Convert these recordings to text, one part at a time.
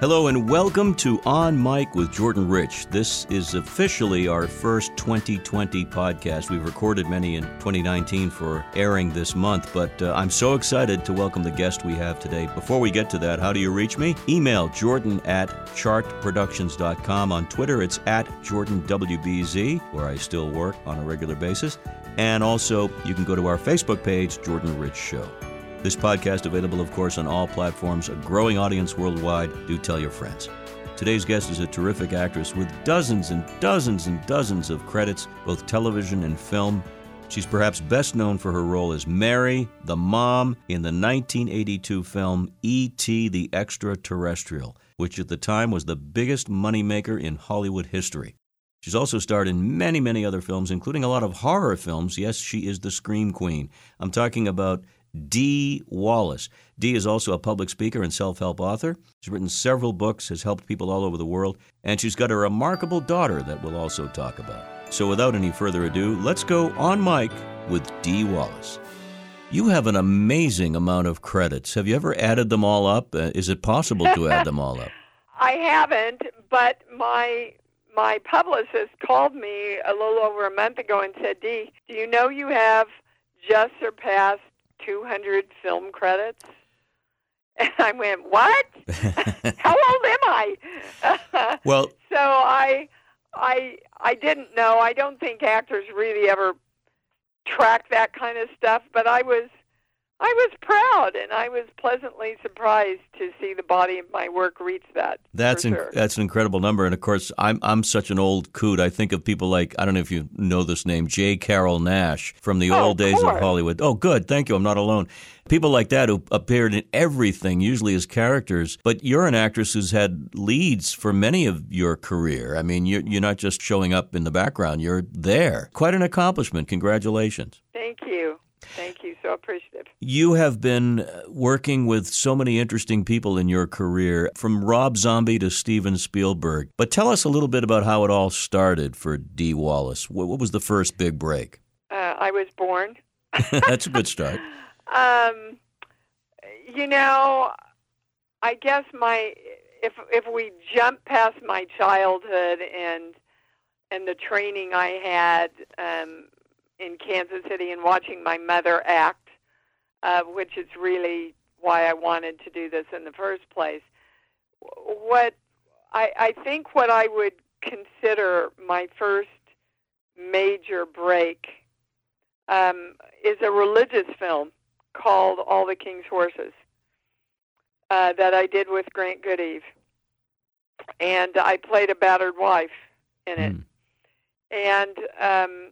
Hello and welcome to On Mic with Jordan Rich. This is officially our first 2020 podcast. We've recorded many in 2019 for airing this month, but uh, I'm so excited to welcome the guest we have today. Before we get to that, how do you reach me? Email jordan at chartproductions.com. On Twitter, it's at jordanwbz, where I still work on a regular basis. And also, you can go to our Facebook page, Jordan Rich Show. This podcast available, of course, on all platforms, a growing audience worldwide. Do tell your friends. Today's guest is a terrific actress with dozens and dozens and dozens of credits, both television and film. She's perhaps best known for her role as Mary, the mom, in the 1982 film E.T. the Extraterrestrial, which at the time was the biggest moneymaker in Hollywood history. She's also starred in many, many other films, including a lot of horror films. Yes, she is the Scream Queen. I'm talking about Dee Wallace. Dee is also a public speaker and self help author. She's written several books, has helped people all over the world, and she's got a remarkable daughter that we'll also talk about. So without any further ado, let's go on mic with Dee Wallace. You have an amazing amount of credits. Have you ever added them all up? Uh, is it possible to add them all up? I haven't, but my my publicist called me a little over a month ago and said, "Dee, do you know you have just surpassed 200 film credits. And I went, "What? How old am I?" well, so I, I, I didn't know. I don't think actors really ever track that kind of stuff. But I was, I was proud, and I was pleasantly surprised to see the body of my work reach that. That's sure. that's an incredible number, and of course, I'm I'm such an old coot. I think of people like I don't know if you know this name, J. Carrol Naish from the oh, old days of, of Hollywood. Oh, good, thank you. I'm not alone. People like that who appeared in everything, usually as characters. But you're an actress who's had leads for many of your career. I mean, you're you're not just showing up in the background; you're there. Quite an accomplishment. Congratulations. Thank you. Thank you. So appreciative. You have been working with so many interesting people in your career, from Rob Zombie to Steven Spielberg. But tell us a little bit about how it all started for Dee Wallace. What, was the first big break? Uh, I was born. That's a good start. um, you know, I guess my if if we jump past my childhood and and the training I had um, in Kansas City and watching my mother act, uh, which is really why I wanted to do this in the first place. What I, I think what I would consider my first major break um, is a religious film called All the King's Horses uh, that I did with Grant Goodeve. And I played a battered wife in it. Mm. And um,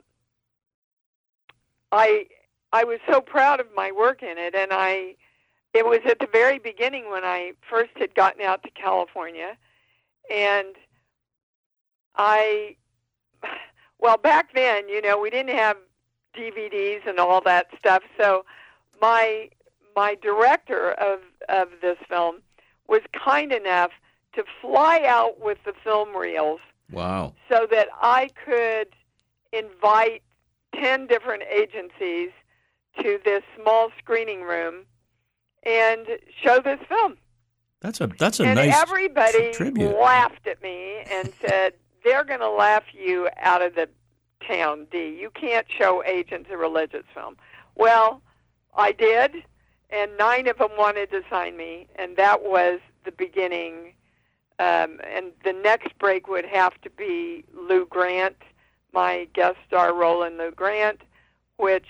I I was so proud of my work in it, and I it was at the very beginning when I first had gotten out to California, and I well back then, you know, we didn't have DVDs and all that stuff, so my my director of of this film was kind enough to fly out with the film reels. Wow. So that I could invite 10 different agencies to this small screening room and show this film. That's a that's a and nice everybody tribute. laughed at me and said they're going to laugh you out of the town, Dee. You can't show agents a religious film. Well, I did, and nine of them wanted to sign me, and that was the beginning. Um, and the next break would have to be Lou Grant my guest star role in Lou Grant, which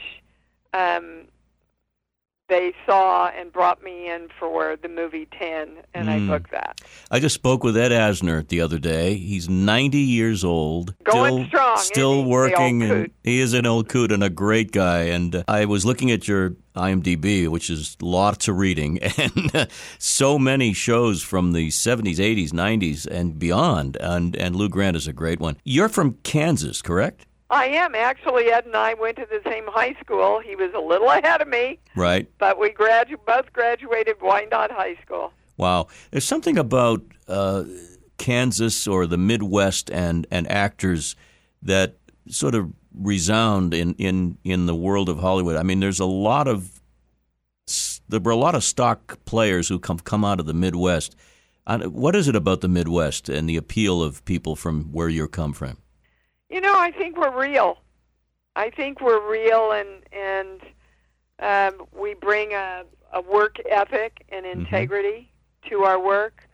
um, they saw and brought me in for the movie 10, and Mm. I booked that. I just spoke with Ed Asner the other day. He's 90 years old, Going still, strong, still? Working, and he is an old coot and a great guy. And uh, I was looking at your IMDb, which is lots of reading, and uh, so many shows from the 70s, 80s, 90s, and beyond. And and Lou Grant is a great one. You're from Kansas, correct? I am. Actually, Ed and I went to the same high school. He was a little ahead of me, Right. but we gradu- both graduated Wyandotte High School. Wow. There's something about uh, Kansas or the Midwest and, and actors that sort of resound in, in, in the world of Hollywood. I mean, there's a lot of there were a lot of stock players who come come out of the Midwest. What is it about the Midwest and the appeal of people from where you come from? You know, I think we're real. I think we're real, and and um, we bring a, a work ethic and Mm-hmm. integrity to our work.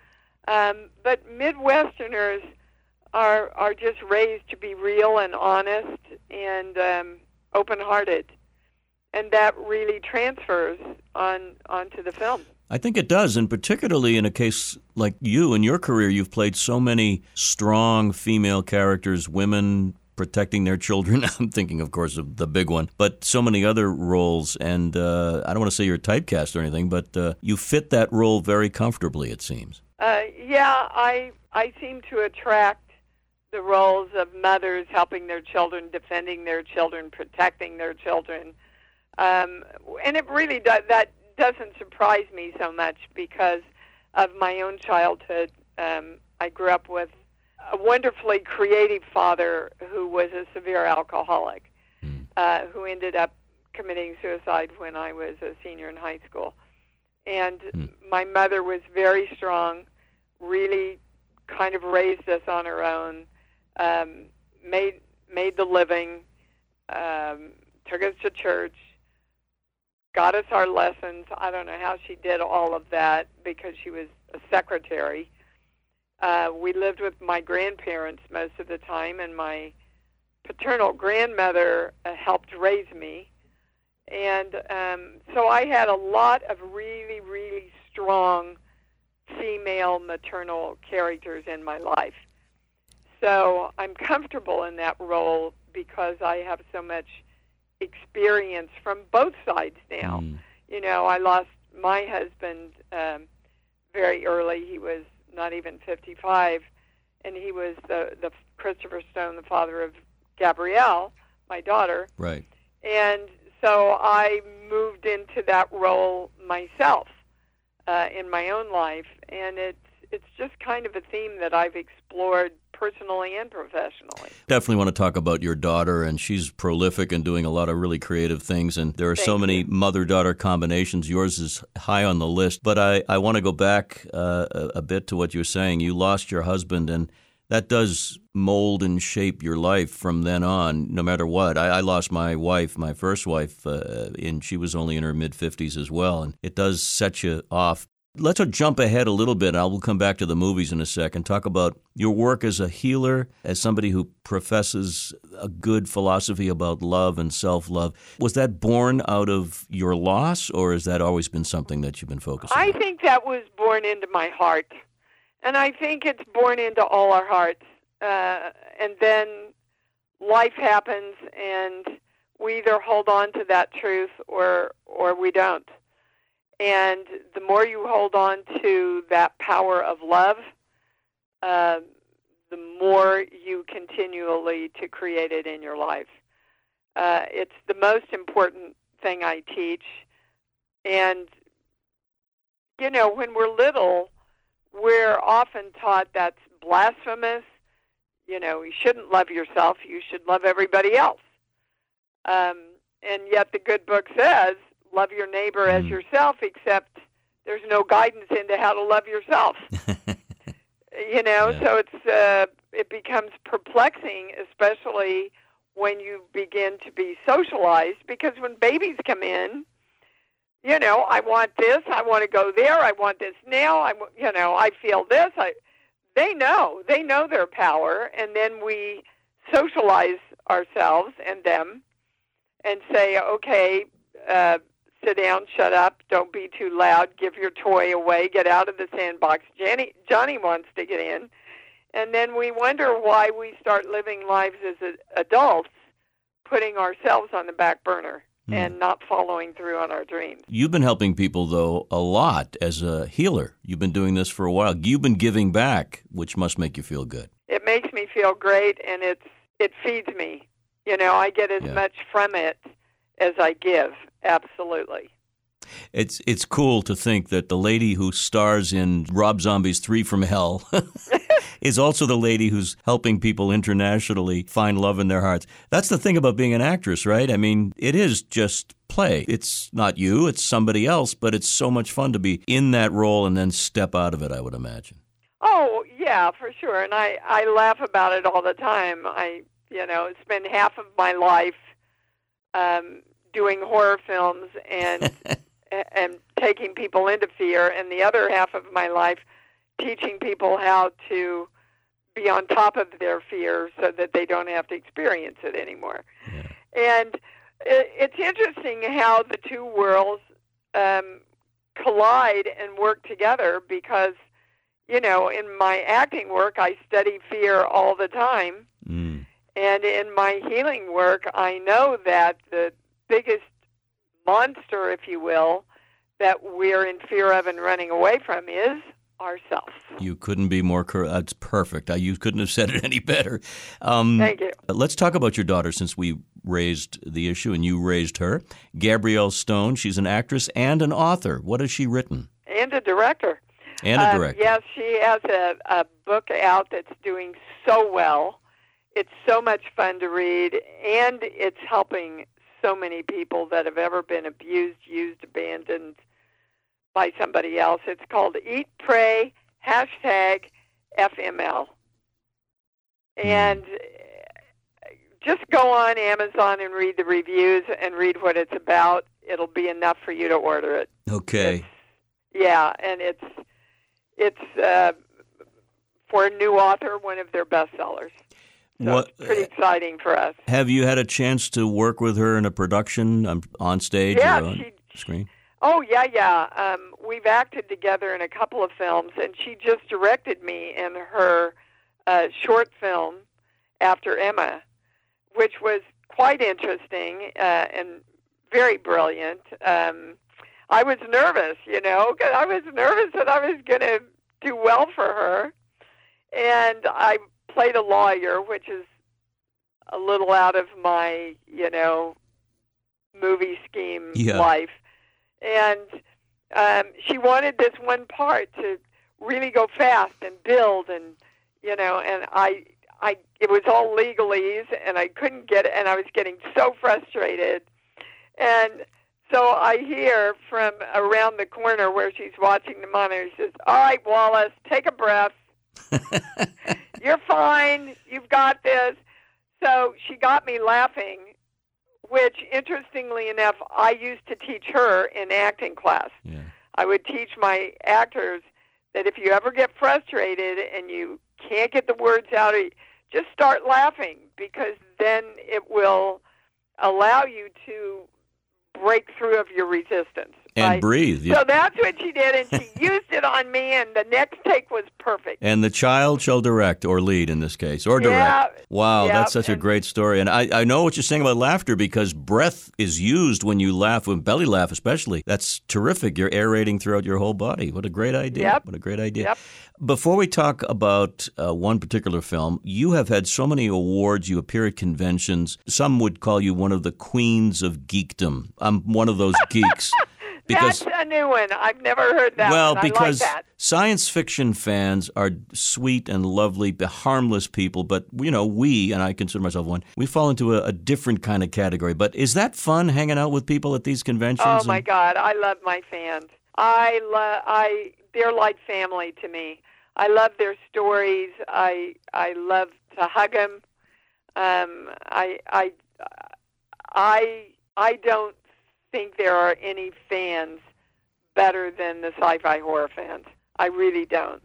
Um, but Midwesterners are are just raised to be real and honest and um, open-hearted, and that really transfers on onto the film. I think it does, and particularly in a case like you in your career, you've played so many strong female characters, women protecting their children. I'm thinking, of course, of the big one, but so many other roles. And uh, I don't want to say you're typecast or anything, but uh, you fit that role very comfortably, it seems. Uh, yeah, I I seem to attract the roles of mothers helping their children, defending their children, protecting their children, um, and it really does that doesn't surprise me so much because of my own childhood. Um, I grew up with a wonderfully creative father who was a severe alcoholic, Hmm. uh, who ended up committing suicide when I was a senior in high school. And Hmm. my mother was very strong, really kind of raised us on her own, um, made made the living, um, took us to church, got us our lessons. I don't know how she did all of that because she was a secretary. Uh, we lived with my grandparents most of the time, and my paternal grandmother uh, helped raise me. And um, so I had a lot of really, really strong female maternal characters in my life. So I'm comfortable in that role because I have so much experience from both sides now. Mm. You know, I lost my husband um, very early. He was not even 55, and he was the the Christopher Stone, the father of Gabrielle, my daughter. Right. And so I moved into that role myself uh, in my own life, and it's it's just kind of a theme that I've explored personally and professionally. Definitely want to talk about your daughter, and she's prolific and doing a lot of really creative things. And there are so many mother daughter combinations. Yours is high on the list. But I, I want to go back uh, a, a bit to what you were saying. You lost your husband, and that does mold and shape your life from then on, no matter what. I, I lost my wife, my first wife, uh, and she was only in her mid 50s as well. And it does set you off. Let's jump ahead a little bit. I will come back to the movies in a second. Talk about your work as a healer, as somebody who professes a good philosophy about love and self love. Was that born out of your loss, or has that always been something that you've been focusing I on? I think that was born into my heart, and I think it's born into all our hearts. Uh, and then life happens, and we either hold on to that truth or or we don't. And the more you hold on to that power of love, uh, the more you continually to create it in your life. Uh, it's the most important thing I teach, and you know, when we're little, we're often taught that's blasphemous. You know, you shouldn't love yourself, you should love everybody else. Um, and yet the good book says, love your neighbor as Mm. yourself, except there's no guidance into how to love yourself. you know, Yeah. so it's uh, it becomes perplexing, especially when you begin to be socialized, because when babies come in, you know, I want this, I want to go there, I want this now, I, you know, I feel this. I, they know, they know their power, and then we socialize ourselves and them, and say, okay, uh, sit down, shut up, don't be too loud, give your toy away, get out of the sandbox. Johnny, Johnny wants to get in, and then we wonder why we start living lives as a, adults, putting ourselves on the back burner Hmm. and not following through on our dreams. You've been helping people, though, a lot as a healer. You've been doing this for a while. You've been giving back, which must make you feel good. It makes me feel great, and it's it feeds me. You know, I get as Yeah. much from it as I give. Absolutely. It's it's cool to think that the lady who stars in Rob Zombie's Three from Hell is also the lady who's helping people internationally find love in their hearts. That's the thing about being an actress, right? I mean, it is just play. It's not you, it's somebody else, but it's so much fun to be in that role and then step out of it, I would imagine. Oh, yeah, for sure. And I I laugh about it all the time. I you know spend half of my life um, doing horror films and and taking people into fear, and the other half of my life teaching people how to be on top of their fear so that they don't have to experience it anymore. Yeah. And it, it's interesting how the two worlds um, collide and work together because, you know, in my acting work, I study fear all the time. Mm. And in my healing work, I know that the biggest monster, if you will, that we're in fear of and running away from is ourselves. You couldn't be more correct. That's perfect. You couldn't have said it any better. Um, Thank you. Let's talk about your daughter since we raised the issue and you raised her. Gabrielle Stone, she's an actress and an author. What has she written? And a director. And a Um, director. yes, she has a, a book out that's doing so well. It's so much fun to read, and it's helping so many people that have ever been abused, used, abandoned by somebody else. It's called Eat, Pray, hashtag FML. And uh, just go on Amazon and read the reviews and read what it's about. It'll be enough for you to order it. Okay. It's- yeah, and it's it's uh, for a new author, one of their bestsellers. So What- it's pretty exciting for us. Have you had a chance to work with her in a production um, on stage Yeah, or on she. screen? Oh yeah, yeah. Um, we've acted together in a couple of films, and she just directed me in her uh, short film after Emma, which was quite interesting uh, and very brilliant. Um, I was nervous, you know, 'cause I was nervous that I was going to do well for her, and I played a lawyer, which is a little out of my, you know, movie scheme Yeah. life. And um, she wanted this one part to really go fast and build, and you know, and I, I, it was all legalese, and I couldn't get it, and I was getting so frustrated, and so I hear from around the corner where she's watching the monitor. She says, "All right, Wallace, take a breath. You're fine. You've got this." So she got me laughing, which, interestingly enough, I used to teach her in acting class. Yeah. I would teach my actors that if you ever get frustrated and you can't get the words out, eh, just start laughing because then it will allow you to break through of your resistance. And right? breathe. So that's what she did, and she used it on me, and the next take was perfect. And the child shall direct or lead in this case, or direct. Yeah, Wow, yeah, that's such a great story. And I, I know what you're saying about laughter because breath is used when you laugh, when belly laugh especially. That's terrific. You're aerating throughout your whole body. What a great idea. Yep. What a great idea. Yep. Before we talk about uh, one particular film, you have had so many awards. You appear at conventions. Some would call you one of the queens of geekdom. I'm one of those geeks. Because that's a new one. I've never heard that. well, one. I like because that. science fiction fans are sweet and lovely, harmless people, but you know, we and I consider myself one. We fall into a, a different kind of category. But is that fun hanging out with people at these conventions? Oh my and- God, I love my fans. I love. I they're like family to me. I love their stories. I I love to hug them. Um, I I I I don't think there are any fans better than the sci-fi horror fans. I really don't.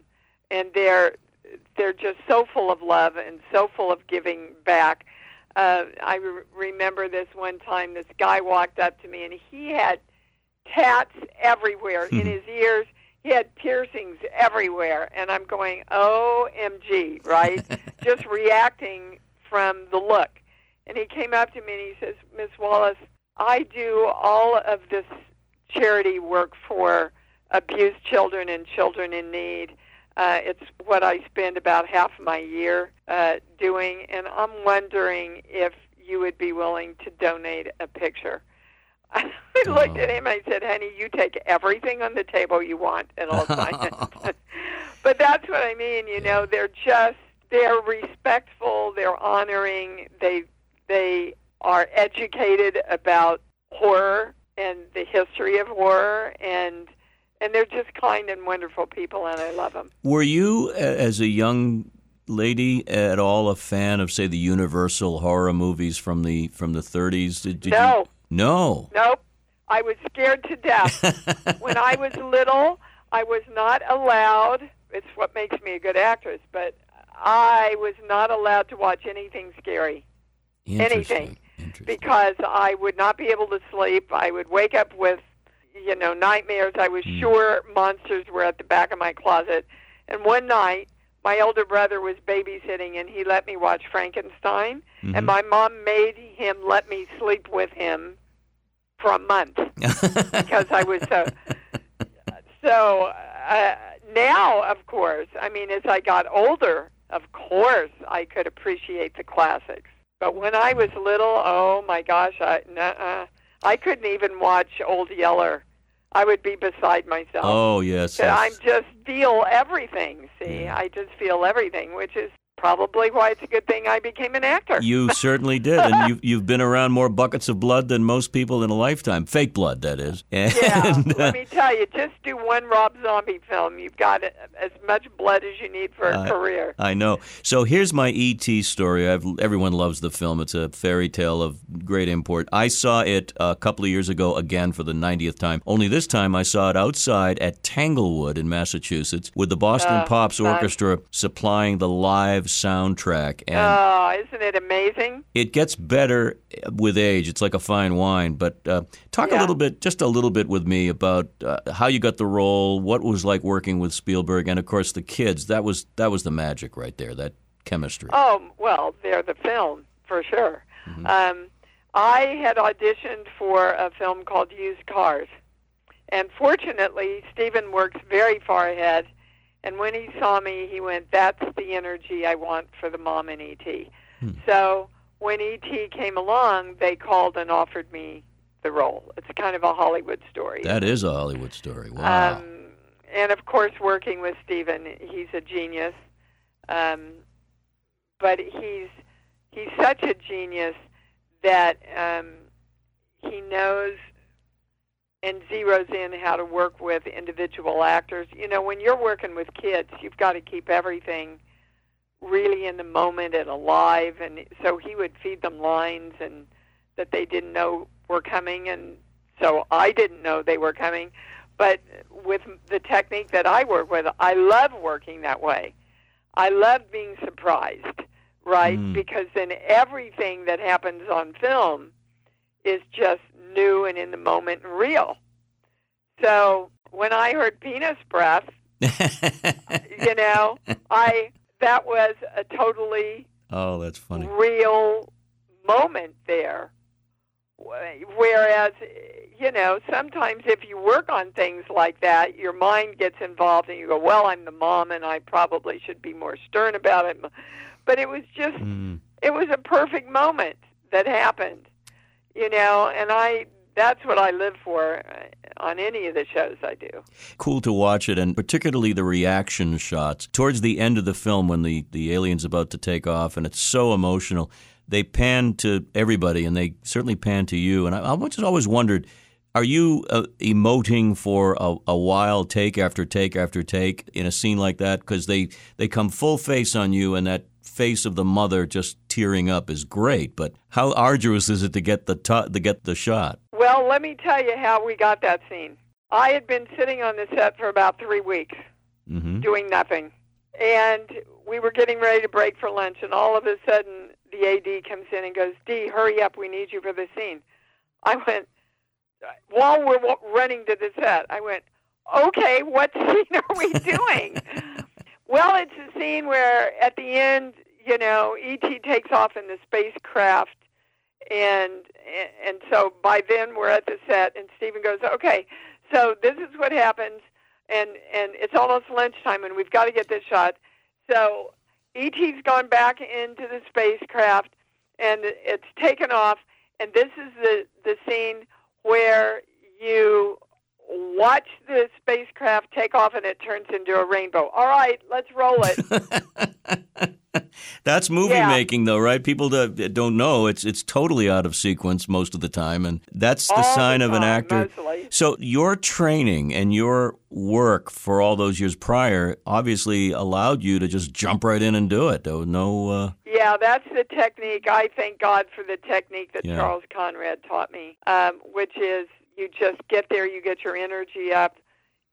And they're they're just so full of love and so full of giving back. Uh, I re- remember this one time. This guy walked up to me and he had tats everywhere in his ears. He had piercings everywhere, and I'm going, "OMG!" Right? just reacting from the look. And he came up to me and he says, "Miss Wallace, I do all of this charity work for abused children and children in need. Uh, it's what I spend about half of my year uh, doing, and I'm wondering if you would be willing to donate a picture. I looked at him and I said, honey, you take everything on the table you want, and I'll sign it. but that's what I mean, you know, they're just, they're respectful, they're honoring, they, they are educated about horror and the history of horror and and they're just kind and wonderful people, and I love them. Were you, as a young lady, at all a fan of, say, the Universal horror movies from the from the 30s? Did, did no. You? No. Nope. I was scared to death. when I was little, I was not allowed. It's what makes me a good actress, but I was not allowed to watch anything scary. Anything. Because I would not be able to sleep. I would wake up with, you know, nightmares. I was mm. sure monsters were at the back of my closet. And one night, my older brother was babysitting and he let me watch Frankenstein. Mm-hmm. And my mom made him let me sleep with him for a month because I was so. So uh, now, of course, I mean, as I got older, of course, I could appreciate the classics. But when I was little, oh my gosh, I nuh-uh. I couldn't even watch Old Yeller. I would be beside myself. Oh yes, I'm just feel everything. See, yeah. I just feel everything, which is probably why it's a good thing I became an actor. You certainly did, and you've, you've been around more buckets of blood than most people in a lifetime. Fake blood, that is. And, yeah, let me tell you, just do one Rob Zombie film. You've got as much blood as you need for a I, career. I know. So here's my E.T. story. I've, everyone loves the film. It's a fairy tale of great import. I saw it a couple of years ago again for the 90th time. Only this time I saw it outside at Tanglewood in Massachusetts with the Boston uh, Pops nice. Orchestra supplying the live soundtrack. And oh, isn't it amazing? It gets better with age. It's like a fine wine. But uh, talk yeah. a little bit, just a little bit with me about uh, how you got the role, what it was like working with Spielberg, and of course the kids. That was that was the magic right there. That chemistry. Oh well, they're the film for sure. Mm-hmm. Um, I had auditioned for a film called Used Cars. And fortunately, Steven works very far ahead and when he saw me, he went, "That's the energy I want for the mom in ET." Hmm. So when ET came along, they called and offered me the role. It's kind of a Hollywood story. That is a Hollywood story. Wow. Um, and of course, working with Steven, he's a genius. Um, but he's he's such a genius that um, he knows and zeroes in how to work with individual actors. You know, when you're working with kids, you've got to keep everything really in the moment and alive. And so he would feed them lines and that they didn't know were coming, and so I didn't know they were coming. But with the technique that I work with, I love working that way. I love being surprised, right? Mm. Because then everything that happens on film is just new and in the moment and real. So when I heard penis breath, you know, I that was a totally oh, that's funny real moment there. Whereas, you know, sometimes if you work on things like that, your mind gets involved and you go, "Well, I'm the mom, and I probably should be more stern about it." But it was just, mm. it was a perfect moment that happened, you know, and I that's what I live for uh, on any of the shows I do. Cool to watch it, and particularly the reaction shots towards the end of the film when the the alien's about to take off, and it's so emotional. They pan to everybody, and they certainly pan to you. And I, I just always wondered. Are you uh, emoting for a, a while, take after take after take, in a scene like that? Because they, they come full face on you, and that face of the mother just tearing up is great. But how arduous is it to get the t- to get the shot? Well, let me tell you how we got that scene. I had been sitting on the set for about three weeks, mm-hmm. doing nothing, and we were getting ready to break for lunch, and all of a sudden the AD comes in and goes, "Dee, hurry up, we need you for the scene." I went while we're running to the set. I went, "Okay, what scene are we doing?" well, it's a scene where at the end, you know, ET takes off in the spacecraft and and so by then we're at the set and Steven goes, "Okay, so this is what happens and and it's almost lunchtime and we've got to get this shot." So ET's gone back into the spacecraft and it's taken off and this is the the scene where you watch the spacecraft take off and it turns into a rainbow. All right, let's roll it. That's movie Yeah. making, though, right? People that don't know it's it's totally out of sequence most of the time, and that's the All the sign of an actor. mostly. So your training and your work for all those years prior obviously allowed you to just jump right in and do it. There was no. Uh, Yeah, that's the technique. I thank God for the technique that Yeah. Charles Conrad taught me, um, which is you just get there, you get your energy up,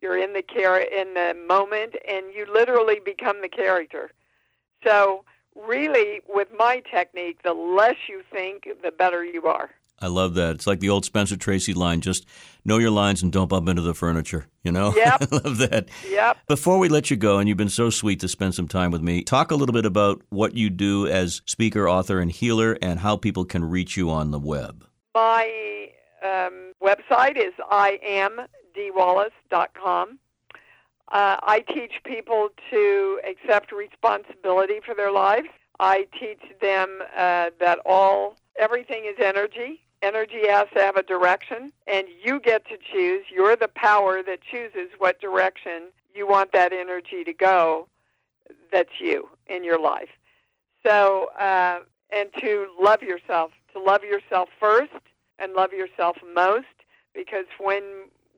you're in the char- in the moment, and you literally become the character. So, really, with my technique, the less you think, the better you are. I love that. It's like the old Spencer Tracy line: "Just know your lines and don't bump into the furniture." You know. Yep. I love that. Yep. Before we let you go, and you've been so sweet to spend some time with me, talk a little bit about what you do as speaker, author, and healer, and how people can reach you on the web. My um, website is iamdeewallace.com. Uh, I teach people to accept responsibility for their lives. I teach them uh, that all everything is energy. Energy has to have a direction, and you get to choose. You're the power that chooses what direction you want that energy to go. That's you in your life. So, uh, and to love yourself, to love yourself first and love yourself most, because when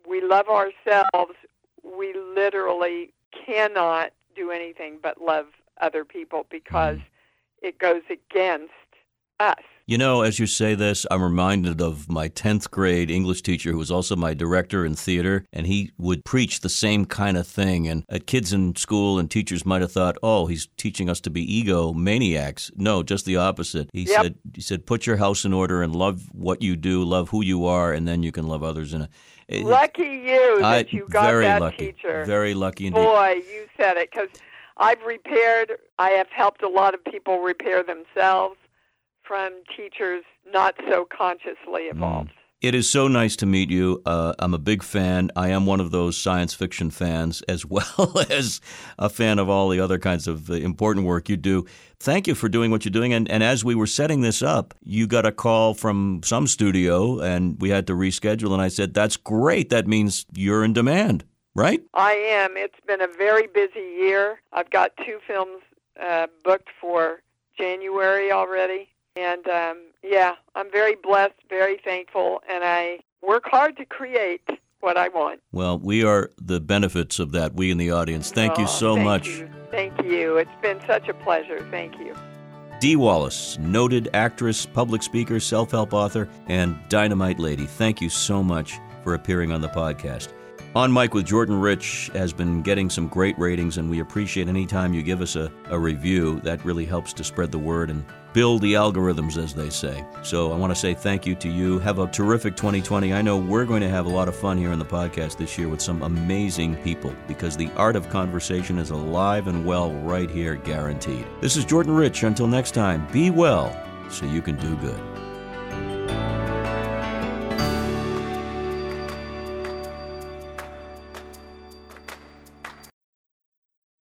we love ourselves, we literally cannot do anything but love other people because mm-hmm. it goes against us. You know, as you say this, I'm reminded of my 10th grade English teacher who was also my director in theater, and he would preach the same kind of thing. And uh, kids in school and teachers might have thought, oh, he's teaching us to be ego maniacs. No, just the opposite. He Yep. said, he said, put your house in order and love what you do, love who you are, and then you can love others. And it, Lucky you that I, you got very that lucky, teacher. very lucky indeed. Boy, you said it because I've repaired. I have helped a lot of people repair themselves from teachers not so consciously involved. It is so nice to meet you. Uh, I'm a big fan. I am one of those science fiction fans as well as a fan of all the other kinds of uh, important work you do. Thank you for doing what you're doing. And, and as we were setting this up, you got a call from some studio and we had to reschedule. And I said, That's great. That means you're in demand, right? I am. It's been a very busy year. I've got two films uh, booked for January already. And um, yeah, I'm very blessed, very thankful, and I work hard to create what I want. Well, we are the benefits of that, we in the audience. Thank you Oh, so thank much. you. Thank you. It's been such a pleasure. Thank you. Dee Wallace, noted actress, public speaker, self help author, and dynamite lady. Thank you so much for appearing on the podcast. On Mic with Jordan Rich has been getting some great ratings, and we appreciate any time you give us a, a review. That really helps to spread the word and build the algorithms, as they say. So I want to say thank you to you. Have a terrific 2020. I know we're going to have a lot of fun here in the podcast this year with some amazing people because the art of conversation is alive and well right here, guaranteed. This is Jordan Rich. Until next time, be well so you can do good.